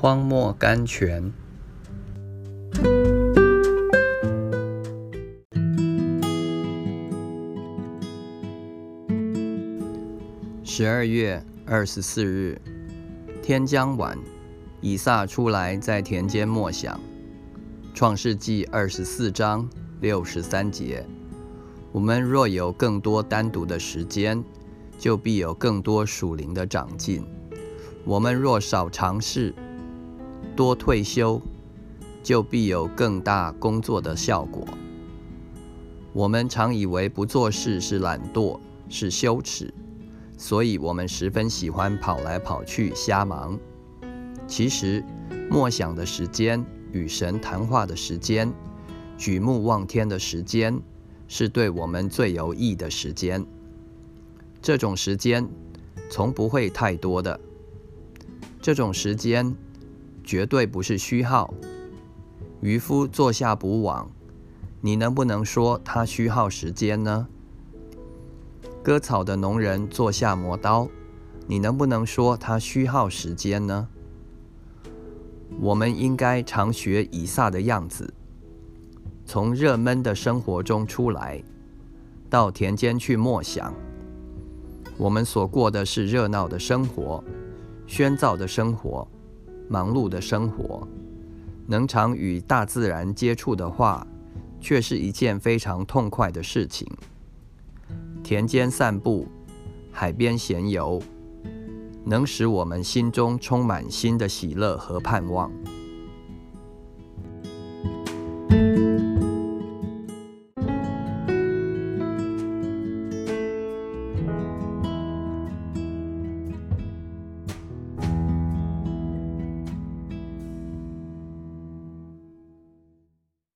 荒漠甘泉。十二月二十四日，天将晚，以撒出来在田间默想。创世纪二十四章六十三节。我们若有更多单独的时间，就必有更多属灵的长进；我们若少尝试，多退休，就必有更大工作的效果。我们常以为不做事是懒惰，是羞耻，所以我们十分喜欢跑来跑去瞎忙。其实，默想的时间、与神谈话的时间、举目望天的时间。是对我们最有益的时间。这种时间从不会太多的。这种时间绝对不是虚耗。渔夫坐下捕网，你能不能说他虚耗时间呢？割草的农人坐下磨刀，你能不能说他虚耗时间呢？我们应该常学以撒的样子。从热闷的生活中出来，到田间去默想。我们所过的是热闹的生活、喧噪的生活、忙碌的生活。能常与大自然接触的话，却是一件非常痛快的事情。田间散步，海边闲游，能使我们心中充满新的喜乐和盼望。